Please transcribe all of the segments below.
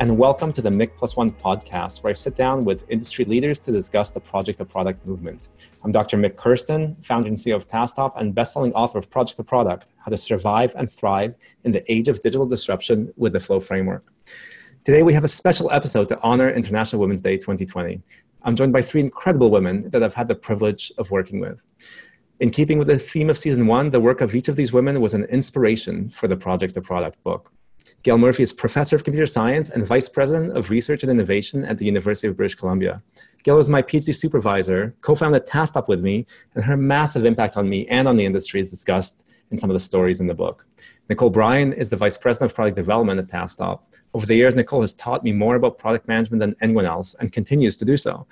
And welcome to the Mik Plus One podcast, where I sit down with industry leaders to discuss the project to product movement. I'm Dr. Mik Kersten, founder and CEO of TaskTop and bestselling author of Project to Product How to Survive and Thrive in the Age of Digital Disruption with the Flow Framework. Today, we have a special episode to honor International Women's Day 2020. I'm joined by three incredible women that I've had the privilege of working with. In keeping with the theme of season one, the work of each of these women was an inspiration for the Project to Product book. Gail Murphy is Professor of Computer Science and Vice President of Research and Innovation at the University of British Columbia. Gail was my PhD supervisor, co founded TaskTop with me, and her massive impact on me and on the industry is discussed in some of the stories in the book. Nicole Bryan is the Vice President of Product Development at TaskTop. Over the years, Nicole has taught me more about product management than anyone else and continues to do so.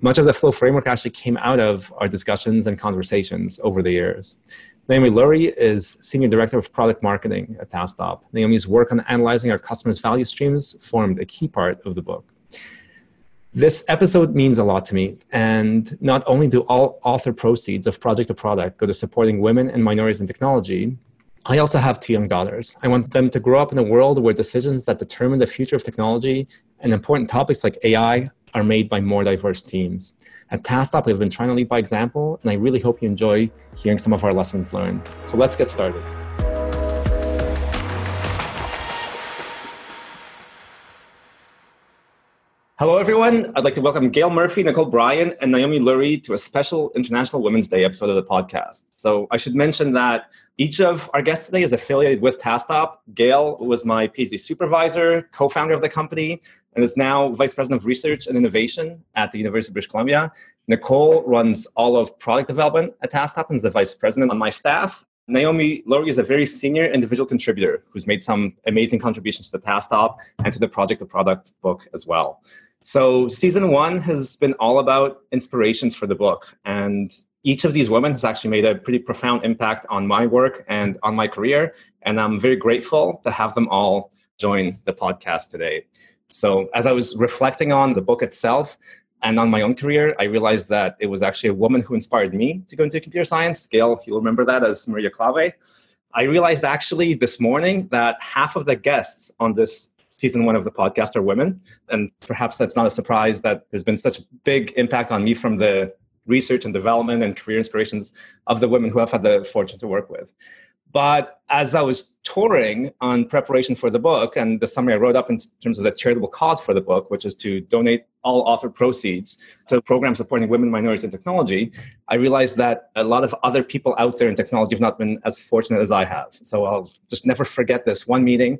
Much of the Flow framework actually came out of our discussions and conversations over the years. Naomi Lurie is Senior Director of Product Marketing at TaskTop. Naomi's work on analyzing our customers' value streams formed a key part of the book. This episode means a lot to me, and not only do all author proceeds of Project to Product go to supporting women and minorities in technology, I also have two young daughters. I want them to grow up in a world where decisions that determine the future of technology and important topics like AI are made by more diverse teams. At TaskTop, we've been trying to lead by example, and I really hope you enjoy hearing some of our lessons learned. So let's get started. Hello, everyone. I'd like to welcome Gail Murphy, Nicole Bryan, and Naomi Lurie to a special International Women's Day episode of the podcast. So I should mention that each of our guests today is affiliated with TaskTop. Gail was my PhD supervisor, co-founder of the company, and is now Vice President of Research and Innovation at the University of British Columbia. Nicole runs all of product development at TaskTop and is the Vice President on my staff. Naomi Lurie is a very senior individual contributor who's made some amazing contributions to the TaskTop and to the Project to Product book as well. So, season one has been all about inspirations for the book. And each of these women has actually made a pretty profound impact on my work and on my career. And I'm very grateful to have them all join the podcast today. So, as I was reflecting on the book itself and on my own career, I realized that it was actually a woman who inspired me to go into computer science. Gail, you'll remember that as Maria Klawe. I realized actually this morning that half of the guests on this season one of the podcast are women. And perhaps that's not a surprise that there's been such a big impact on me from the research and development and career inspirations of the women who I've had the fortune to work with. But as I was touring on preparation for the book and the summary I wrote up in terms of the charitable cause for the book, which is to donate all author proceeds to programs supporting women, minorities, and technology, I realized that a lot of other people out there in technology have not been as fortunate as I have. So I'll just never forget this one meeting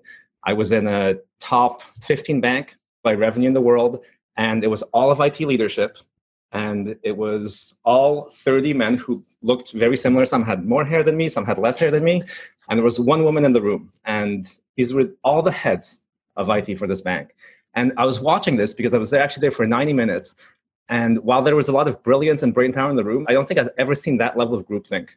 I was in a top 15 bank by revenue in the world, and it was all of IT leadership. And it was all 30 men who looked very similar. Some had more hair than me, some had less hair than me. And there was one woman in the room. And these were all the heads of IT for this bank. And I was watching this because I was actually there for 90 minutes. And while there was a lot of brilliance and brain power in the room, I don't think I've ever seen that level of groupthink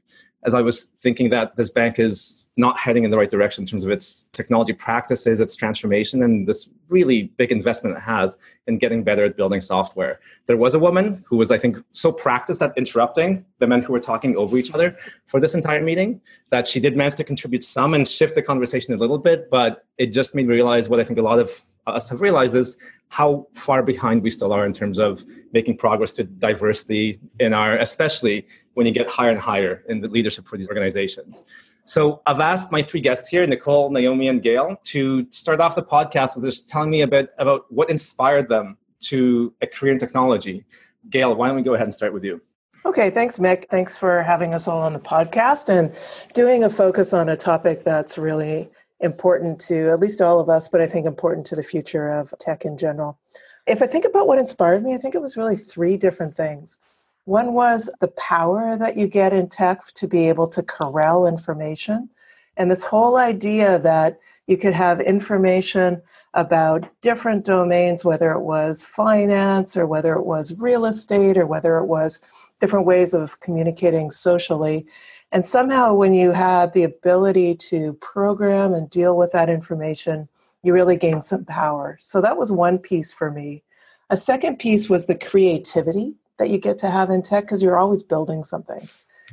as I was thinking that this bank is not heading in the right direction in terms of its technology practices, its transformation, and this really big investment it has in getting better at building software. There was a woman who was, I think, so practiced at interrupting the men who were talking over each other for this entire meeting that she did manage to contribute some and shift the conversation a little bit, but it just made me realize what I think a lot of us have realized is how far behind we still are in terms of making progress to diversity in our, especially when you get higher and higher in the leadership for these organizations. So I've asked my three guests here, Nicole, Naomi, and Gail, to start off the podcast with just telling me a bit about what inspired them to a career in technology. Gail, why don't we go ahead and start with you? Okay, thanks, Mik. Thanks for having us all on the podcast and doing a focus on a topic that's really important to at least all of us, but I think important to the future of tech in general. If I think about what inspired me, I think it was really three different things. One was the power that you get in tech to be able to corral information. And this whole idea that you could have information about different domains, whether it was finance or whether it was real estate or whether it was different ways of communicating socially. And somehow, when you had the ability to program and deal with that information, you really gain some power. So that was one piece for me. A second piece was the creativity that you get to have in tech because you're always building something.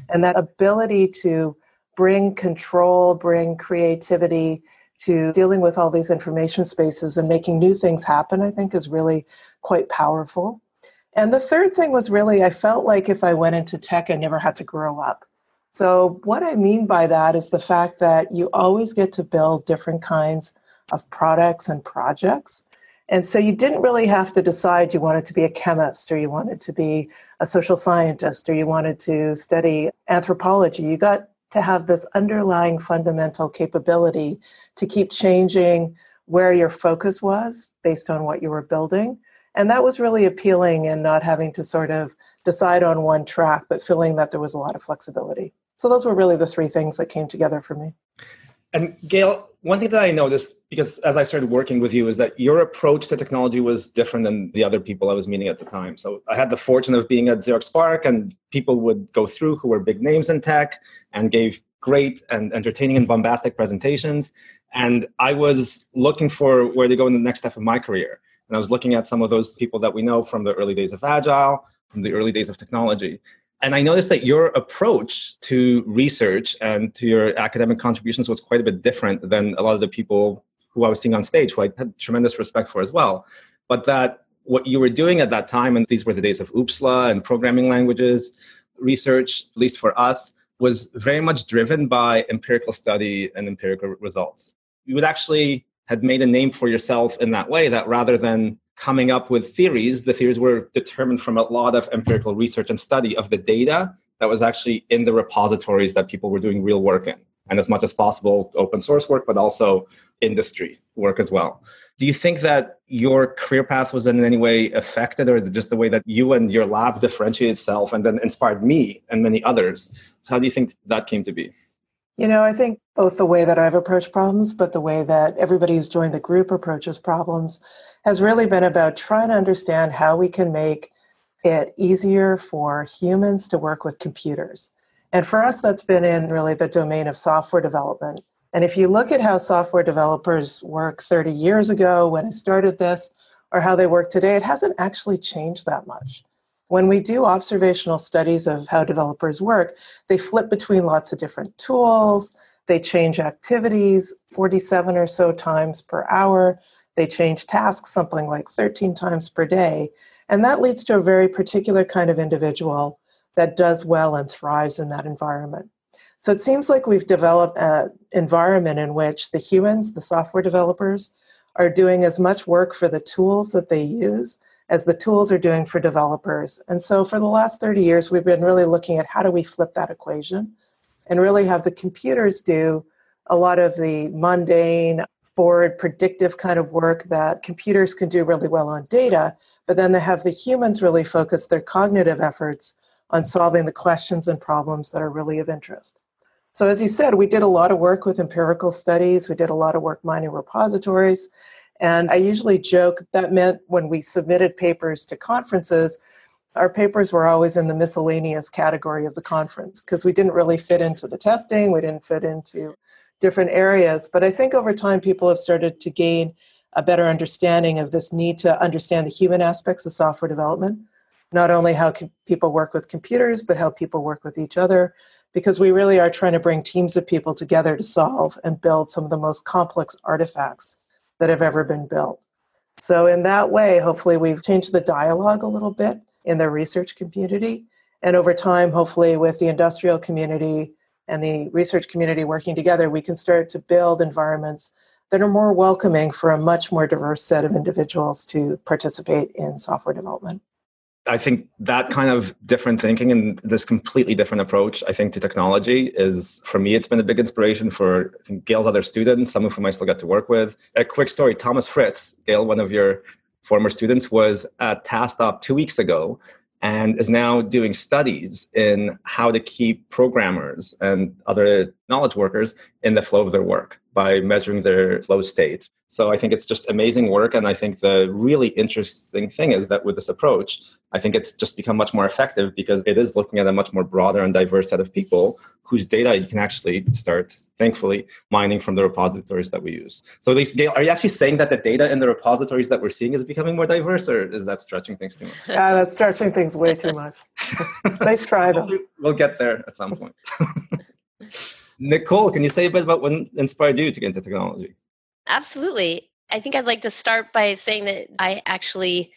And that ability to bring control, bring creativity to dealing with all these information spaces and making new things happen, I think is really quite powerful. And the third thing was really, I felt like if I went into tech, I never had to grow up. So, what I mean by that is the fact that you always get to build different kinds of products and projects. And so you didn't really have to decide you wanted to be a chemist or you wanted to be a social scientist or you wanted to study anthropology. You got to have this underlying fundamental capability to keep changing where your focus was based on what you were building. And that was really appealing and not having to sort of decide on one track, but feeling that there was a lot of flexibility. So those were really the three things that came together for me. And Gail, one thing that I noticed, because as I started working with you, is that your approach to technology was different than the other people I was meeting at the time. So I had the fortune of being at Xerox PARC, and people would go through who were big names in tech and gave great and entertaining and bombastic presentations. And I was looking for where to go in the next step of my career. And I was looking at some of those people that we know from the early days of Agile, from the early days of technology. And I noticed that your approach to research and to your academic contributions was quite a bit different than a lot of the people who I was seeing on stage, who I had tremendous respect for as well. But that what you were doing at that time, and these were the days of OOPSLA and programming languages research, at least for us, was very much driven by empirical study and empirical results. You would actually had made a name for yourself in that way that rather than coming up with theories. The theories were determined from a lot of empirical research and study of the data that was actually in the repositories that people were doing real work in. And as much as possible, open source work, but also industry work as well. Do you think that your career path was in any way affected, or just the way that you and your lab differentiated itself and then inspired me and many others? How do you think that came to be? You know, I think both the way that I've approached problems, but the way that everybody who's joined the group approaches problems has really been about trying to understand how we can make it easier for humans to work with computers. And for us, that's been in really the domain of software development. And if you look at how software developers work 30 years ago when I started this, or how they work today, it hasn't actually changed that much. When we do observational studies of how developers work, they flip between lots of different tools, they change activities 47 or so times per hour. They change tasks something like 13 times per day. And that leads to a very particular kind of individual that does well and thrives in that environment. So it seems like we've developed an environment in which the humans, the software developers, are doing as much work for the tools that they use as the tools are doing for developers. And so for the last 30 years, we've been really looking at how do we flip that equation and really have the computers do a lot of the mundane forward predictive kind of work that computers can do really well on data, but then they have the humans really focus their cognitive efforts on solving the questions and problems that are really of interest. So, as you said, we did a lot of work with empirical studies, we did a lot of work mining repositories, and I usually joke that meant when we submitted papers to conferences, our papers were always in the miscellaneous category of the conference because we didn't really fit into the testing, we didn't fit into different areas. But I think over time, people have started to gain a better understanding of this need to understand the human aspects of software development, not only how people work with computers, but how people work with each other, because we really are trying to bring teams of people together to solve and build some of the most complex artifacts that have ever been built. So, in that way, hopefully, we've changed the dialogue a little bit in the research community. And over time, hopefully, with the industrial community and the research community working together, we can start to build environments that are more welcoming for a much more diverse set of individuals to participate in software development. I think that kind of different thinking and this completely different approach, I think, to technology is, for me, it's been a big inspiration for Gail's other students, some of whom I still get to work with. A quick story Thomas Fritz, Gail, one of your former students, was at TaskTop two weeks ago and is now doing studies in how to keep programmers and other knowledge workers in the flow of their work by measuring their flow states. So I think it's just amazing work. And I think the really interesting thing is that with this approach, I think it's just become much more effective because it is looking at a much more broader and diverse set of people whose data you can actually start, thankfully, mining from the repositories that we use. So, at least, Gail, are you actually saying that the data in the repositories that we're seeing is becoming more diverse, or is that stretching things too much? Yeah, that's stretching things way too much. nice try, though. We'll get there at some point. Nicole, can you say a bit about what inspired you to get into technology? Absolutely. I think I'd like to start by saying that I actually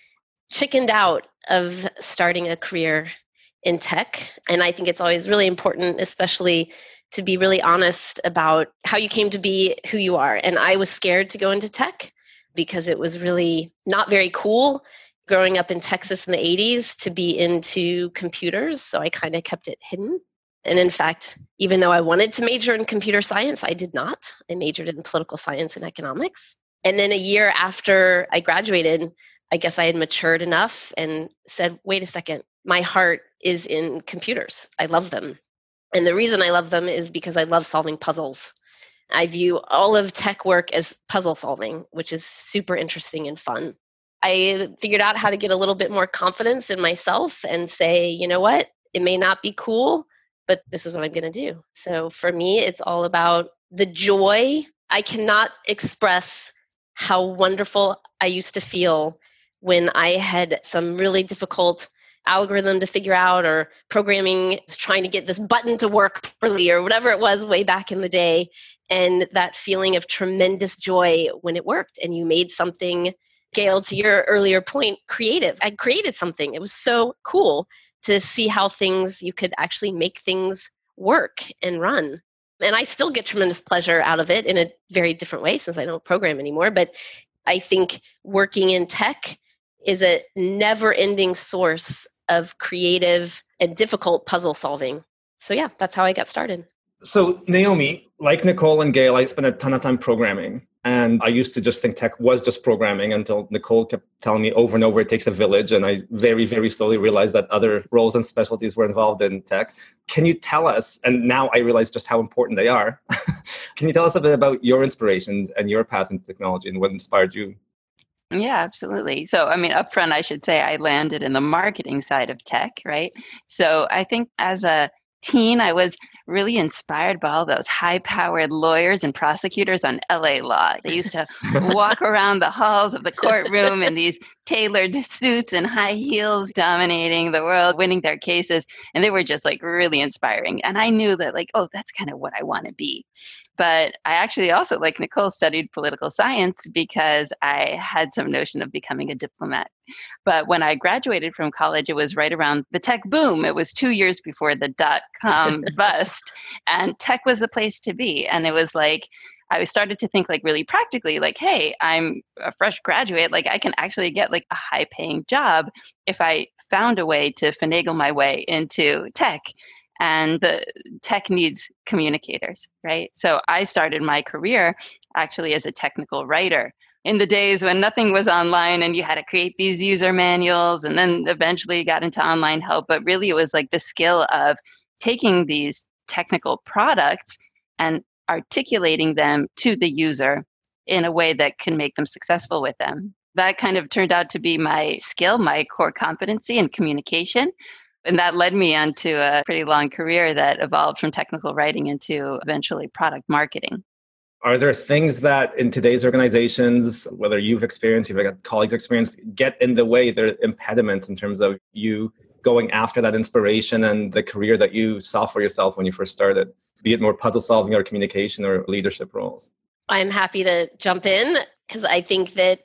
chickened out of starting a career in tech. And I think it's always really important, especially to be really honest about how you came to be who you are. And I was scared to go into tech because it was really not very cool growing up in Texas in the 80s to be into computers. So I kind of kept it hidden. And in fact, even though I wanted to major in computer science, I did not. I majored in political science and economics. And then a year after I graduated, I guess I had matured enough and said, wait a second, my heart is in computers. I love them. And the reason I love them is because I love solving puzzles. I view all of tech work as puzzle solving, which is super interesting and fun. I figured out how to get a little bit more confidence in myself and say, you know what, it may not be cool, but this is what I'm going to do. So for me, it's all about the joy. I cannot express how wonderful I used to feel when I had some really difficult algorithm to figure out or programming trying to get this button to work properly or whatever it was way back in the day and that feeling of tremendous joy when it worked and you made something gail to your earlier point creative i created something it was so cool to see how things you could actually make things work and run and i still get tremendous pleasure out of it in a very different way since i don't program anymore but i think working in tech is a never ending source of creative and difficult puzzle solving. So, yeah, that's how I got started. So, Naomi, like Nicole and Gail, I spent a ton of time programming. And I used to just think tech was just programming until Nicole kept telling me over and over it takes a village. And I very, very slowly realized that other roles and specialties were involved in tech. Can you tell us, and now I realize just how important they are, can you tell us a bit about your inspirations and your path into technology and what inspired you? Yeah, absolutely. So, I mean, upfront, I should say I landed in the marketing side of tech, right? So, I think as a teen, I was really inspired by all those high powered lawyers and prosecutors on LA law. They used to walk around the halls of the courtroom in these tailored suits and high heels, dominating the world, winning their cases. And they were just like really inspiring. And I knew that, like, oh, that's kind of what I want to be. But I actually also, like Nicole, studied political science because I had some notion of becoming a diplomat. But when I graduated from college, it was right around the tech boom. It was two years before the dot com bust, and tech was the place to be. And it was like, I started to think like really practically, like, hey, I'm a fresh graduate. Like, I can actually get like a high paying job if I found a way to finagle my way into tech and the tech needs communicators, right? So I started my career actually as a technical writer in the days when nothing was online and you had to create these user manuals and then eventually got into online help. But really, it was like the skill of taking these technical products and articulating them to the user in a way that can make them successful with them. That kind of turned out to be my skill, my core competency in communication. And that led me onto a pretty long career that evolved from technical writing into eventually product marketing. Are there things that in today's organizations, whether you've experienced, you've got colleagues experienced, get in the way, there are impediments in terms of you going after that inspiration and the career that you saw for yourself when you first started, be it more puzzle solving or communication or leadership roles? I'm happy to jump in because I think that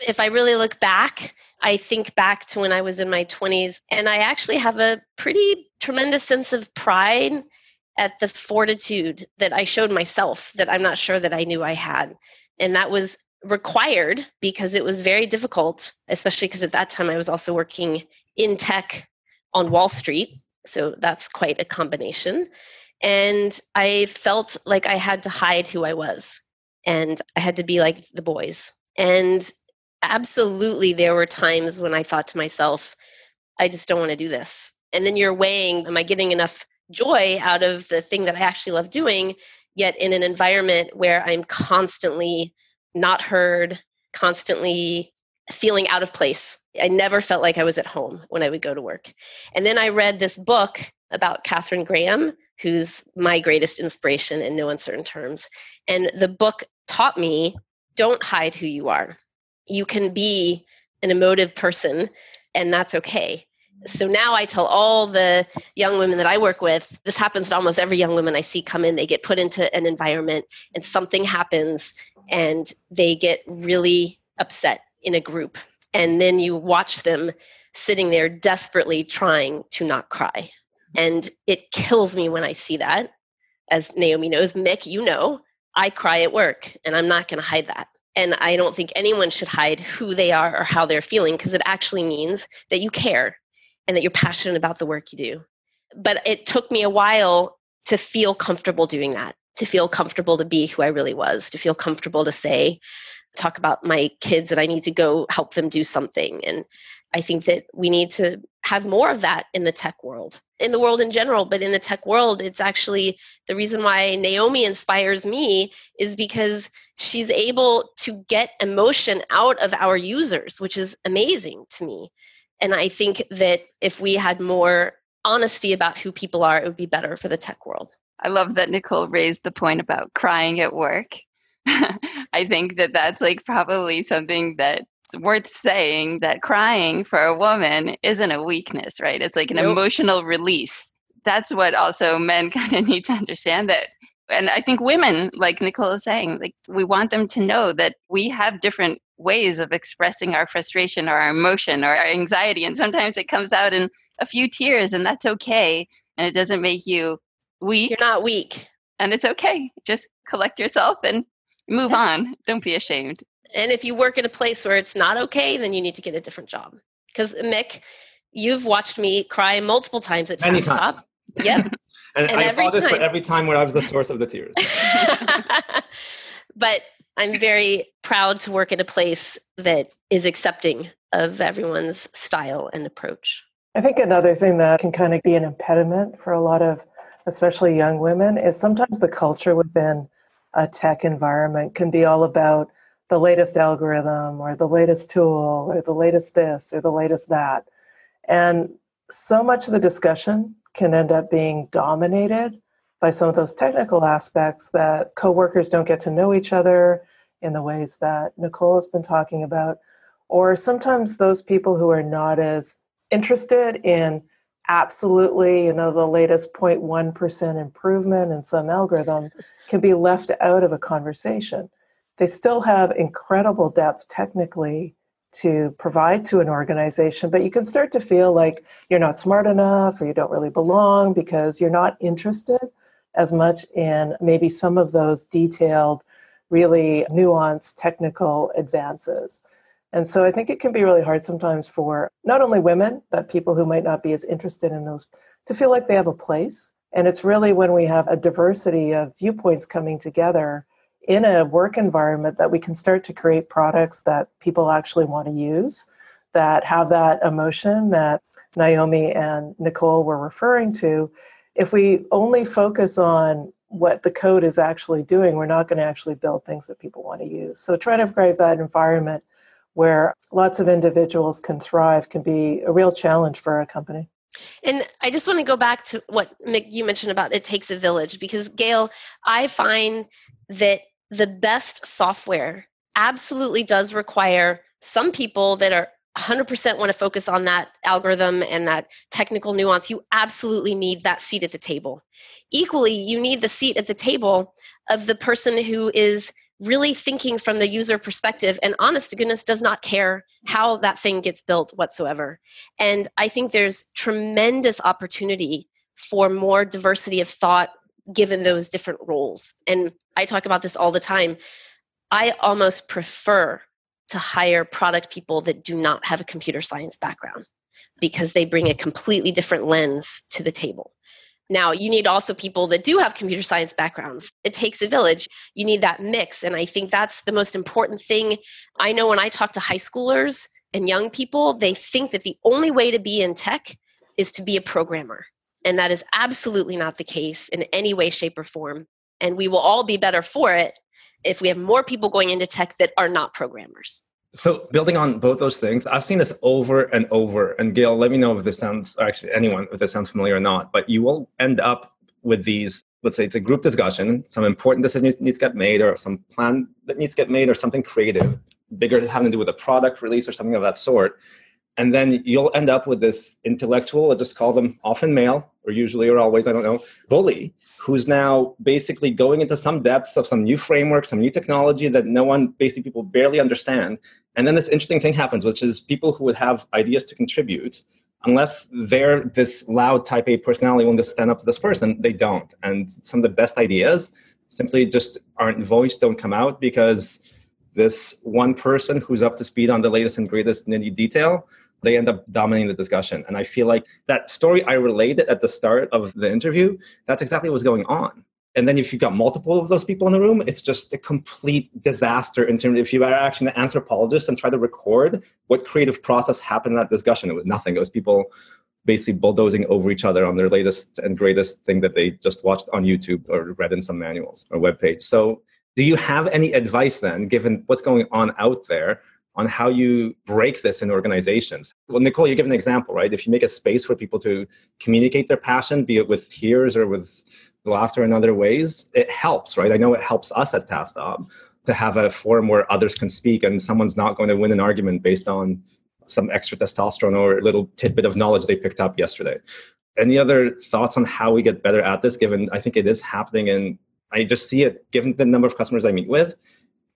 if I really look back, I think back to when I was in my 20s, and I actually have a pretty tremendous sense of pride at the fortitude that I showed myself that I'm not sure that I knew I had. And that was required because it was very difficult, especially because at that time I was also working in tech on Wall Street. So that's quite a combination. And I felt like I had to hide who I was and I had to be like the boys. And absolutely there were times when I thought to myself, I just don't want to do this. And then you're weighing, am I getting enough joy out of the thing that I actually love doing, yet in an environment where I'm constantly not heard, constantly feeling out of place. I never felt like I was at home when I would go to work. And then I read this book about Katharine Graham, who's my greatest inspiration in no uncertain terms. And the book taught me don't hide who you are you can be an emotive person and that's okay so now i tell all the young women that i work with this happens to almost every young woman i see come in they get put into an environment and something happens and they get really upset in a group. And then you watch them sitting there desperately trying to not cry. And it kills me when I see that. As Naomi knows, Mik, you know, I cry at work and I'm not going to hide that. And I don't think anyone should hide who they are or how they're feeling because it actually means that you care and that you're passionate about the work you do. But it took me a while to feel comfortable doing that, to feel comfortable to be who I really was, to feel comfortable to say, talk about my kids and I need to go help them do something. And I think that we need to have more of that in the tech world, in the world in general, but in the tech world, it's actually the reason why Naomi inspires me is because she's able to get emotion out of our users, which is amazing to me. And I think that if we had more honesty about who people are, it would be better for the tech world. I love that Nicole raised the point about crying at work. I think that that's like probably something that worth saying that crying for a woman isn't a weakness, right? It's like an nope. emotional release. That's what also men kind of need to understand that. And I think women, like Nicole is saying, like we want them to know that we have different ways of expressing our frustration or our emotion or our anxiety. And sometimes it comes out in a few tears, and that's okay. And it doesn't make you weak. You're not weak. And it's okay. Just collect yourself and move on. Don't be ashamed. And if you work in a place where it's not okay, then you need to get a different job. Because Mik, you've watched me cry multiple times at Many times. Yep. and, and I every apologize time. for every time where I was the source of the tears. but I'm very proud to work in a place that is accepting of everyone's style and approach. I think another thing that can kind of be an impediment for a lot of, especially young women, is sometimes the culture within a tech environment can be all about the latest algorithm or the latest tool or the latest this or the latest that. And so much of the discussion can end up being dominated by some of those technical aspects that coworkers don't get to know each other in the ways that Nicole has been talking about. Or sometimes those people who are not as interested in absolutely, you know, the latest 0.1% improvement in some algorithm can be left out of a conversation they still have incredible depth technically to provide to an organization, but you can start to feel like you're not smart enough or you don't really belong because you're not interested as much in maybe some of those detailed, really nuanced technical advances. And so I think it can be really hard sometimes for not only women, but people who might not be as interested in those to feel like they have a place. And it's really when we have a diversity of viewpoints coming together in a work environment that we can start to create products that people actually want to use that have that emotion that Naomi and Nicole were referring to. If we only focus on what the code is actually doing, we're not going to actually build things that people want to use. So trying to create that environment where lots of individuals can thrive can be a real challenge for a company. And I just want to go back to what you mentioned about it takes a village because Gail, I find that the best software absolutely does require some people that are 100% want to focus on that algorithm and that technical nuance. You absolutely need that seat at the table. Equally, you need the seat at the table of the person who is really thinking from the user perspective and honest to goodness does not care how that thing gets built whatsoever. And I think there's tremendous opportunity for more diversity of thought given those different roles. And I talk about this all the time. I almost prefer to hire product people that do not have a computer science background because they bring a completely different lens to the table. Now, you need also people that do have computer science backgrounds. It takes a village. You need that mix. And I think that's the most important thing. I know when I talk to high schoolers and young people, they think that the only way to be in tech is to be a programmer. And that is absolutely not the case in any way, shape, or form. And we will all be better for it if we have more people going into tech that are not programmers. So, building on both those things, I've seen this over and over. And Gail, let me know if this sounds, actually, anyone, if this sounds familiar or not. But you will end up with these let's say it's a group discussion, some important decision needs to get made, or some plan that needs to get made, or something creative, bigger having to do with a product release or something of that sort And then you'll end up with this intellectual, I'll just call them often male, or usually or always, I don't know, bully, who's now basically going into some depths of some new framework, some new technology that no one, basically people barely understand. And then this interesting thing happens, which is people who would have ideas to contribute, unless they're this loud type A personality willing to stand up to this person, they don't. And some of the best ideas simply just aren't voiced, don't come out because this one person who's up to speed on the latest and greatest nitty detail they end up dominating the discussion. And i feel like that story i related at the start of the interview that's exactly what's going on. And then if you've got multiple of those people in the room it's just a complete disaster in terms of if you are actually an anthropologist and try to record what creative process happened in that discussion. It was nothing. It was people basically bulldozing over each other on their latest and greatest thing that they just watched on youtube or read in some manuals or web page. So do you have any advice then, given what's going on out there, on how you break this in organizations? Well, Nicole, you give an example, right? If you make a space for people to communicate their passion, be it with tears or with laughter in other ways, it helps, right? I know it helps us at TaskTop to have a forum where others can speak and someone's not going to win an argument based on some extra testosterone or a little tidbit of knowledge they picked up yesterday. Any other thoughts on how we get better at this, given I think it is happening and I just see it, given the number of customers I meet with,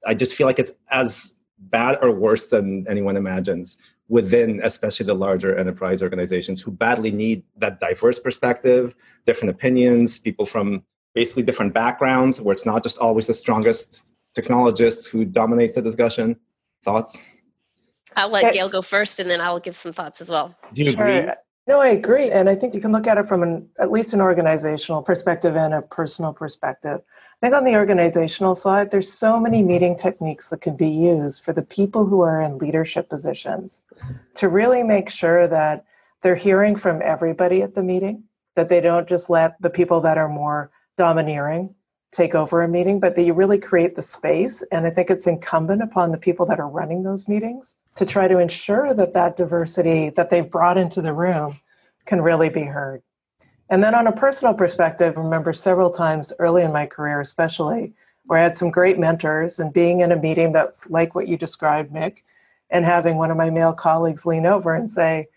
I just feel like it's as bad or worse than anyone imagines within especially the larger enterprise organizations who badly need that diverse perspective, different opinions, people from basically different backgrounds, where it's not just always the strongest technologists who dominates the discussion. Thoughts? I'll let Gail go first and then I'll give some thoughts as well. Do you sure. agree? No, I agree. And I think you can look at it from an, at least an organizational perspective and a personal perspective. I think on the organizational side, there's so many meeting techniques that can be used for the people who are in leadership positions to really make sure that they're hearing from everybody at the meeting, that they don't just let the people that are more domineering take over a meeting, but that you really create the space. And I think it's incumbent upon the people that are running those meetings to try to ensure that that diversity that they've brought into the room can really be heard. And then on a personal perspective, I remember several times early in my career, especially, where I had some great mentors and being in a meeting that's like what you described, Mik, and having one of my male colleagues lean over and say,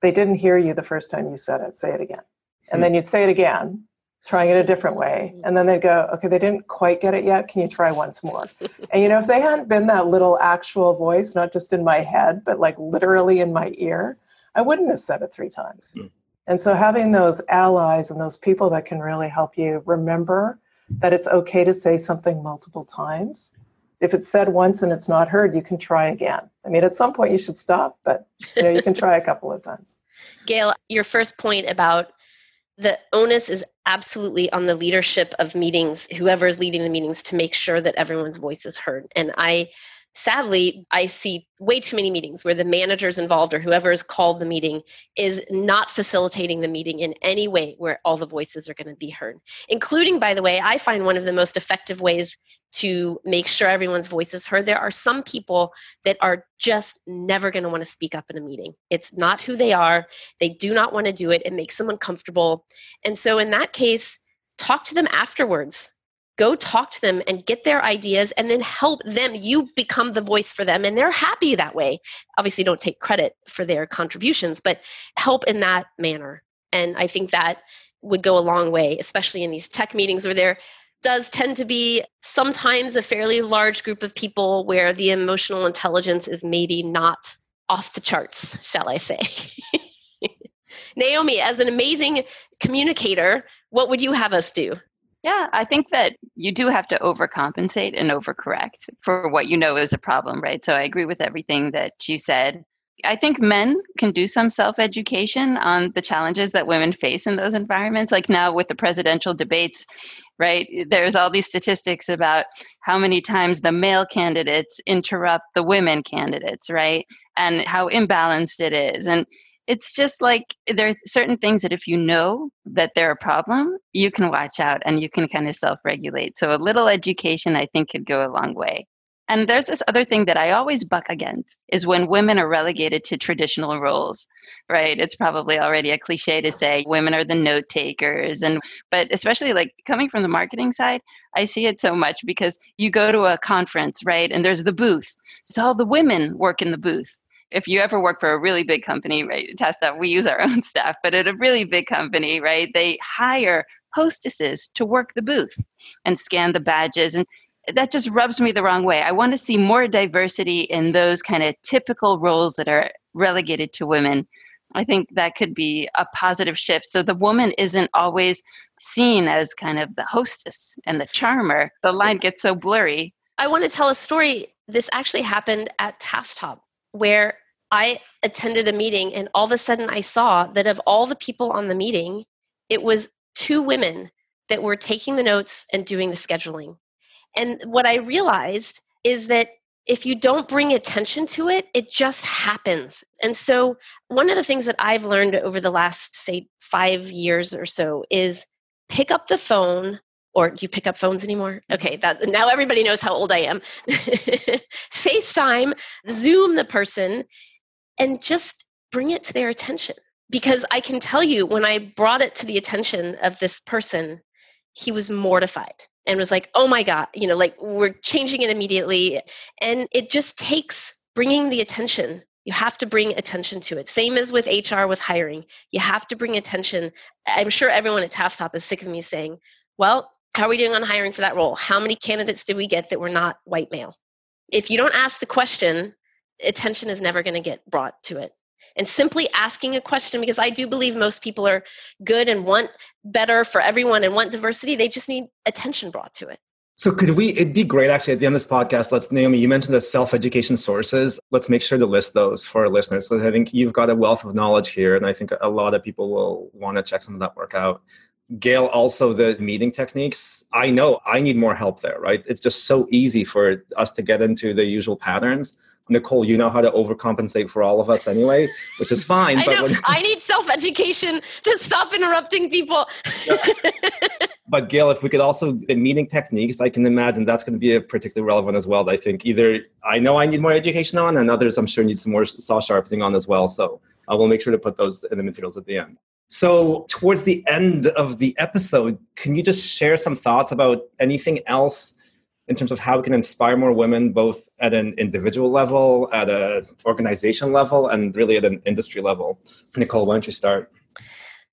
They didn't hear you the first time you said it, say it again. And hmm. then you'd say it again trying it a different way. And then they'd go, okay, they didn't quite get it yet. Can you try once more? and you know, if they hadn't been that little actual voice, not just in my head, but like literally in my ear, I wouldn't have said it three times. Mm. And so having those allies and those people that can really help you remember that it's okay to say something multiple times. If it's said once and it's not heard, you can try again. I mean, at some point you should stop, but you know, you can try a couple of times. Gail, your first point about the onus is absolutely on the leadership of meetings, whoever is leading the meetings, to make sure that everyone's voice is heard. And I sadly, I see way too many meetings where the manager's involved or whoever has called the meeting is not facilitating the meeting in any way where all the voices are going to be heard. Including, by the way, I find one of the most effective ways to make sure everyone's voice is heard. There are some people that are just never going to want to speak up in a meeting. It's not who they are. They do not want to do it. It makes them uncomfortable. And so, in that case, talk to them afterwards go talk to them and get their ideas and then help them. You become the voice for them and they're happy that way. Obviously don't take credit for their contributions but help in that manner. And i think that would go a long way especially in these tech meetings where there does tend to be sometimes a fairly large group of people where the emotional intelligence is maybe not off the charts shall i say. Naomi as an amazing communicator what would you have us do yeah, I think that you do have to overcompensate and overcorrect for what you know is a problem, right? So I agree with everything that you said. I think men can do some self education on the challenges that women face in those environments. Like now with the presidential debates, right? There's all these statistics about how many times the male candidates interrupt the women candidates, right? And how imbalanced it is. And it's just like there are certain things that if you know that they're a problem, you can watch out and you can kind of self regulate. So a little education, I think, could go a long way. And there's this other thing that I always buck against is when women are relegated to traditional roles, right? It's probably already a cliche to say women are the note takers. And, but especially like coming from the marketing side, I see it so much because you go to a conference, right? And there's the booth. So all the women work in the booth if you ever work for a really big company, right? TaskTop we use our own staff, but at a really big company, right? They hire hostesses to work the booth and scan the badges. And that just rubs me the wrong way. I want to see more diversity in those kind of typical roles that are relegated to women. I think that could be a positive shift. So the woman isn't always seen as kind of the hostess and the charmer. The line gets so blurry. I want to tell a story. This actually happened at TaskTop, where I attended a meeting, and all of a sudden I saw that of all the people on the meeting, it was two women that were taking the notes and doing the scheduling. And what I realized is that if you don't bring attention to it, it just happens. And so, one of the things that I've learned over the last, say, five years or so is pick up the phone. Or do you pick up phones anymore? Okay, that now everybody knows how old I am. FaceTime, Zoom the person, and just bring it to their attention. Because I can tell you, when I brought it to the attention of this person, he was mortified and was like, oh my God, you know, like we're changing it immediately. And it just takes bringing the attention. You have to bring attention to it. Same as with HR with hiring. You have to bring attention. I'm sure everyone at TaskTop is sick of me saying, well, how are we doing on hiring for that role? How many candidates did we get that were not white male? If you don't ask the question, attention is never going to get brought to it and simply asking a question because i do believe most people are good and want better for everyone and want diversity they just need attention brought to it so could we it'd be great actually at the end of this podcast let's naomi you mentioned the self-education sources let's make sure to list those for our listeners so i think you've got a wealth of knowledge here and i think a lot of people will want to check some of that work out gail also the meeting techniques i know i need more help there right it's just so easy for us to get into the usual patterns Nicole, you know how to overcompensate for all of us anyway, which is fine. I but know. When, I need self education to stop interrupting people. but Gail, if we could also the meeting techniques, I can imagine that's going to be a particularly relevant as well. I think either I know I need more education on, and others I'm sure need some more saw sharpening on as well. So I will make sure to put those in the materials at the end. So, towards the end of the episode, can you just share some thoughts about anything else in terms of how we can inspire more women both at an individual level at an organization level and really at an industry level? Nicole why don't you start?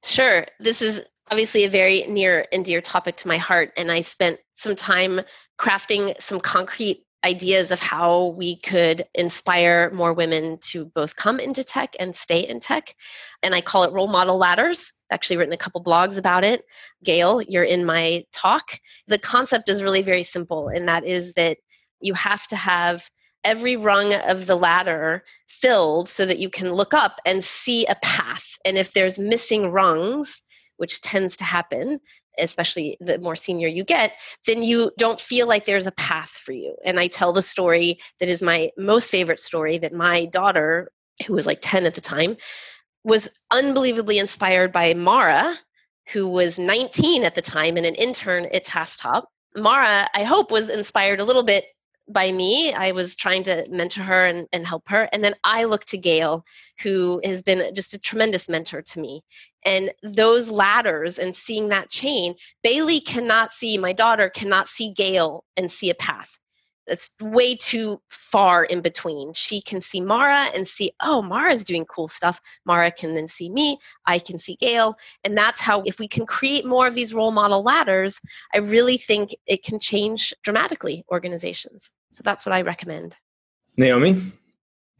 Sure. This is obviously a very near and dear topic to my heart and i spent some time crafting some concrete ideas of how we could inspire more women to both come into tech and stay in tech. And I call it role model ladders. Actually, written a couple blogs about it. Gail, you're in my talk. The concept is really very simple, and that is that you have to have every rung of the ladder filled so that you can look up and see a path. And if there's missing rungs, which tends to happen, especially the more senior you get, then you don't feel like there's a path for you. And I tell the story that is my most favorite story that my daughter, who was like 10 at the time, was unbelievably inspired by Mara, who was 19 at the time and an intern at TaskTop. Mara, I hope, was inspired a little bit by me. I was trying to mentor her and, and help her. And then I look to Gail, who has been just a tremendous mentor to me. And those ladders and seeing that chain, Bailey cannot see, my daughter cannot see Gail and see a path. That's way too far in between. She can see Mara and see, oh, Mara's doing cool stuff. Mara can then see me. I can see Gail. And that's how, if we can create more of these role model ladders, I really think it can change dramatically organizations. So that's what I recommend. Naomi?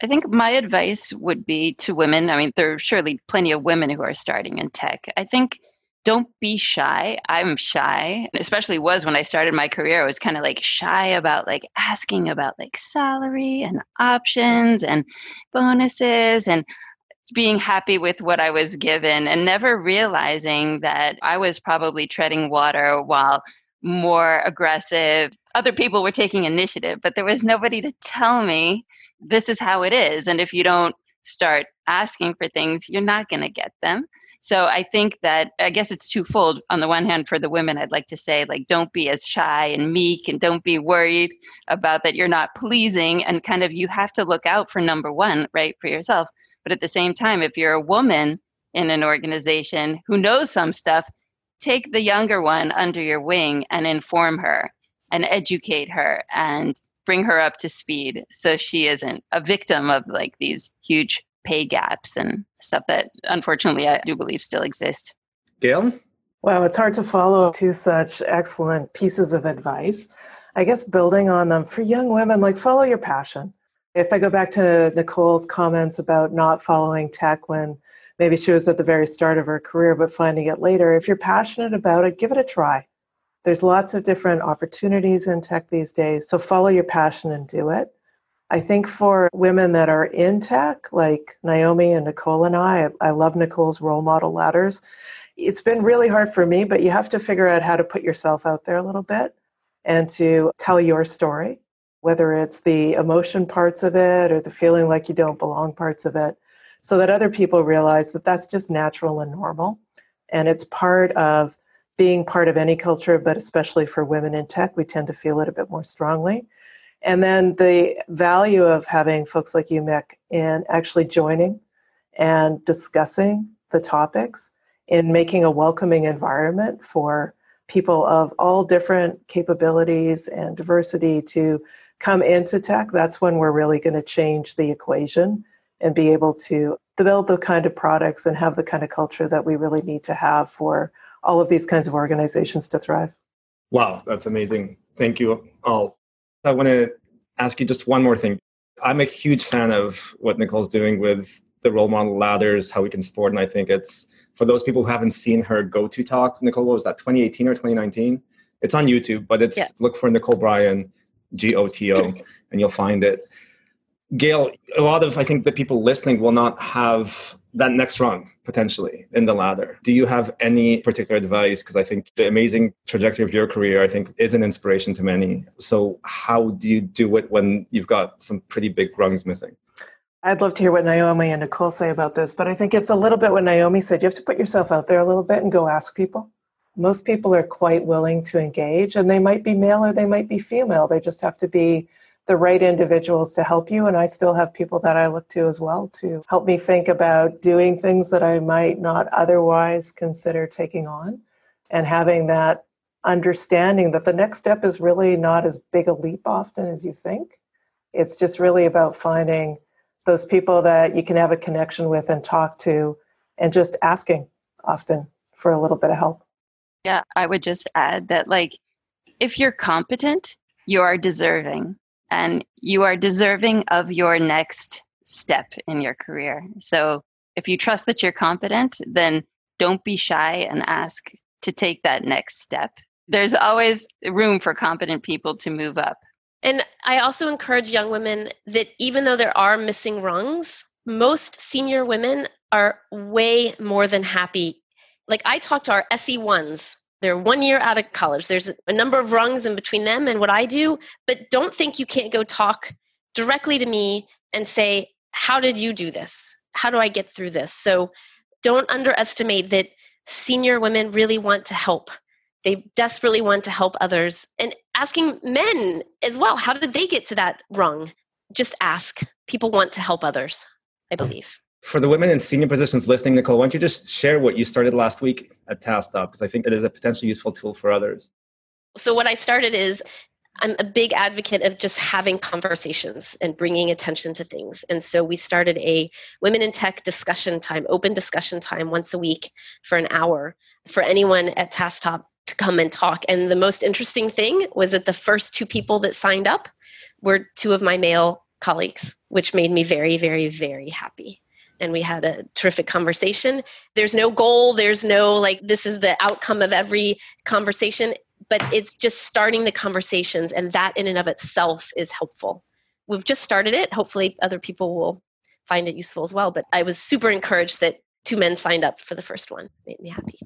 I think my advice would be to women. I mean, there are surely plenty of women who are starting in tech. I think don't be shy. I'm shy, especially was when I started my career. I was kind of like shy about like asking about like salary and options and bonuses and being happy with what I was given and never realizing that I was probably treading water while more aggressive. Other people were taking initiative, but there was nobody to tell me this is how it is. And if you don't start asking for things, you're not going to get them. So I think that I guess it's twofold. On the one hand, for the women, I'd like to say, like, don't be as shy and meek and don't be worried about that you're not pleasing. And kind of you have to look out for number one, right, for yourself. But at the same time, if you're a woman in an organization who knows some stuff, take the younger one under your wing and inform her and educate her and bring her up to speed so she isn't a victim of like these huge pay gaps and stuff that unfortunately I do believe still exist. Gail? Wow, it's hard to follow two such excellent pieces of advice. I guess building on them for young women, like follow your passion. If I go back to Nicole's comments about not following tech when maybe she was at the very start of her career, but finding it later, if you're passionate about it, give it a try. There's lots of different opportunities in tech these days, so follow your passion and do it. I think for women that are in tech, like Naomi and Nicole and I, I love Nicole's role model ladders. It's been really hard for me, but you have to figure out how to put yourself out there a little bit and to tell your story, whether it's the emotion parts of it or the feeling like you don't belong parts of it, so that other people realize that that's just natural and normal. And it's part of being part of any culture, but especially for women in tech, we tend to feel it a bit more strongly. And then the value of having folks like you, Mik, in actually joining and discussing the topics in making a welcoming environment for people of all different capabilities and diversity to come into tech, that's when we're really going to change the equation and be able to build the kind of products and have the kind of culture that we really need to have for all of these kinds of organizations to thrive. Wow, that's amazing. Thank you all. I want to ask you just one more thing. I'm a huge fan of what Nicole's doing with the role model ladders, how we can support. And I think it's for those people who haven't seen her go to talk, Nicole, was that 2018 or 2019? It's on YouTube, but it's yeah. look for Nicole Bryan, G O T O, and you'll find it. Gail, a lot of I think the people listening will not have that next rung potentially in the ladder. Do you have any particular advice? Because I think the amazing trajectory of your career, I think, is an inspiration to many. So, how do you do it when you've got some pretty big rungs missing? I'd love to hear what Naomi and Nicole say about this, but I think it's a little bit what Naomi said. You have to put yourself out there a little bit and go ask people. Most people are quite willing to engage, and they might be male or they might be female. They just have to be the right individuals to help you. And I still have people that I look to as well to help me think about doing things that I might not otherwise consider taking on and having that understanding that the next step is really not as big a leap often as you think. It's just really about finding those people that you can have a connection with and talk to and just asking often for a little bit of help. Yeah, I would just add that, like, if you're competent, you are deserving and you are deserving of your next step in your career. So if you trust that you're competent, then don't be shy and ask to take that next step. There's always room for competent people to move up. And I also encourage young women that even though there are missing rungs, most senior women are way more than happy. Like I talk to our SE1s they're one year out of college. There's a number of rungs in between them and what I do, but don't think you can't go talk directly to me and say, How did you do this? How do I get through this? So don't underestimate that senior women really want to help. They desperately want to help others. And asking men as well, how did they get to that rung? Just ask. People want to help others, I mm. believe for the women in senior positions listening, Nicole, why don't you just share what you started last week at TaskTop? Because I think it is a potentially useful tool for others. So, what I started is I'm a big advocate of just having conversations and bringing attention to things. And so we started a women in tech discussion time, open discussion time once a week for an hour for anyone at TaskTop to come and talk. And the most interesting thing was that the first two people that signed up were two of my male colleagues, which made me very, very, very happy and we had a terrific conversation. There's no goal, there's no like, this is the outcome of every conversation, but it's just starting the conversations, and that in and of itself is helpful. We've just started it. Hopefully, other people will find it useful as well. But I was super encouraged that two men signed up for the first one. Made me happy.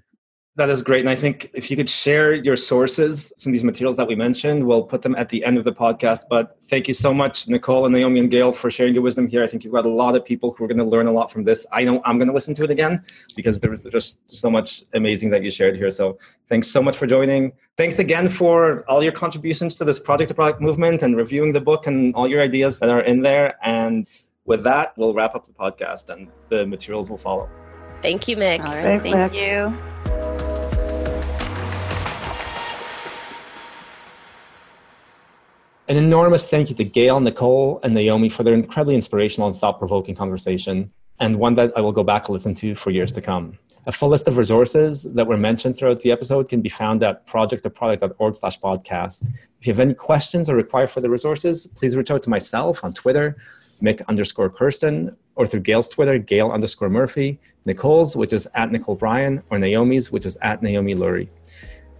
That is great. And I think if you could share your sources, some of these materials that we mentioned, we'll put them at the end of the podcast. But thank you so much, Nicole and Naomi and Gail, for sharing your wisdom here. I think you've got a lot of people who are going to learn a lot from this. I know I'm going to listen to it again because there was just so much amazing that you shared here. So thanks so much for joining. Thanks again for all your contributions to this project to product movement and reviewing the book and all your ideas that are in there. And with that, we'll wrap up the podcast and the materials will follow. Thank you, Mik. Thanks, Thank Mik. you. An enormous thank you to Gail, Nicole, and Naomi for their incredibly inspirational and thought provoking conversation, and one that I will go back and listen to for years to come. A full list of resources that were mentioned throughout the episode can be found at projecttoproduct.org slash podcast. If you have any questions or require further resources, please reach out to myself on Twitter, Mik underscore Kersten, or through Gail's Twitter, Gail underscore Murphy, Nicole's, which is at Nicole Bryan, or Naomi's, which is at Naomi Lurie.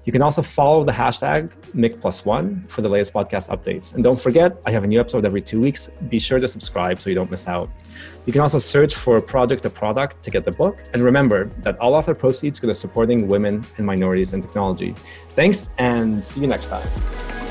You can also follow the hashtag Mik plus one for the latest podcast updates. And don't forget, I have a new episode every two weeks. Be sure to subscribe so you don't miss out. You can also search for Project to Product to get the book. And remember that all author proceeds go to supporting women and minorities in technology. Thanks and see you next time.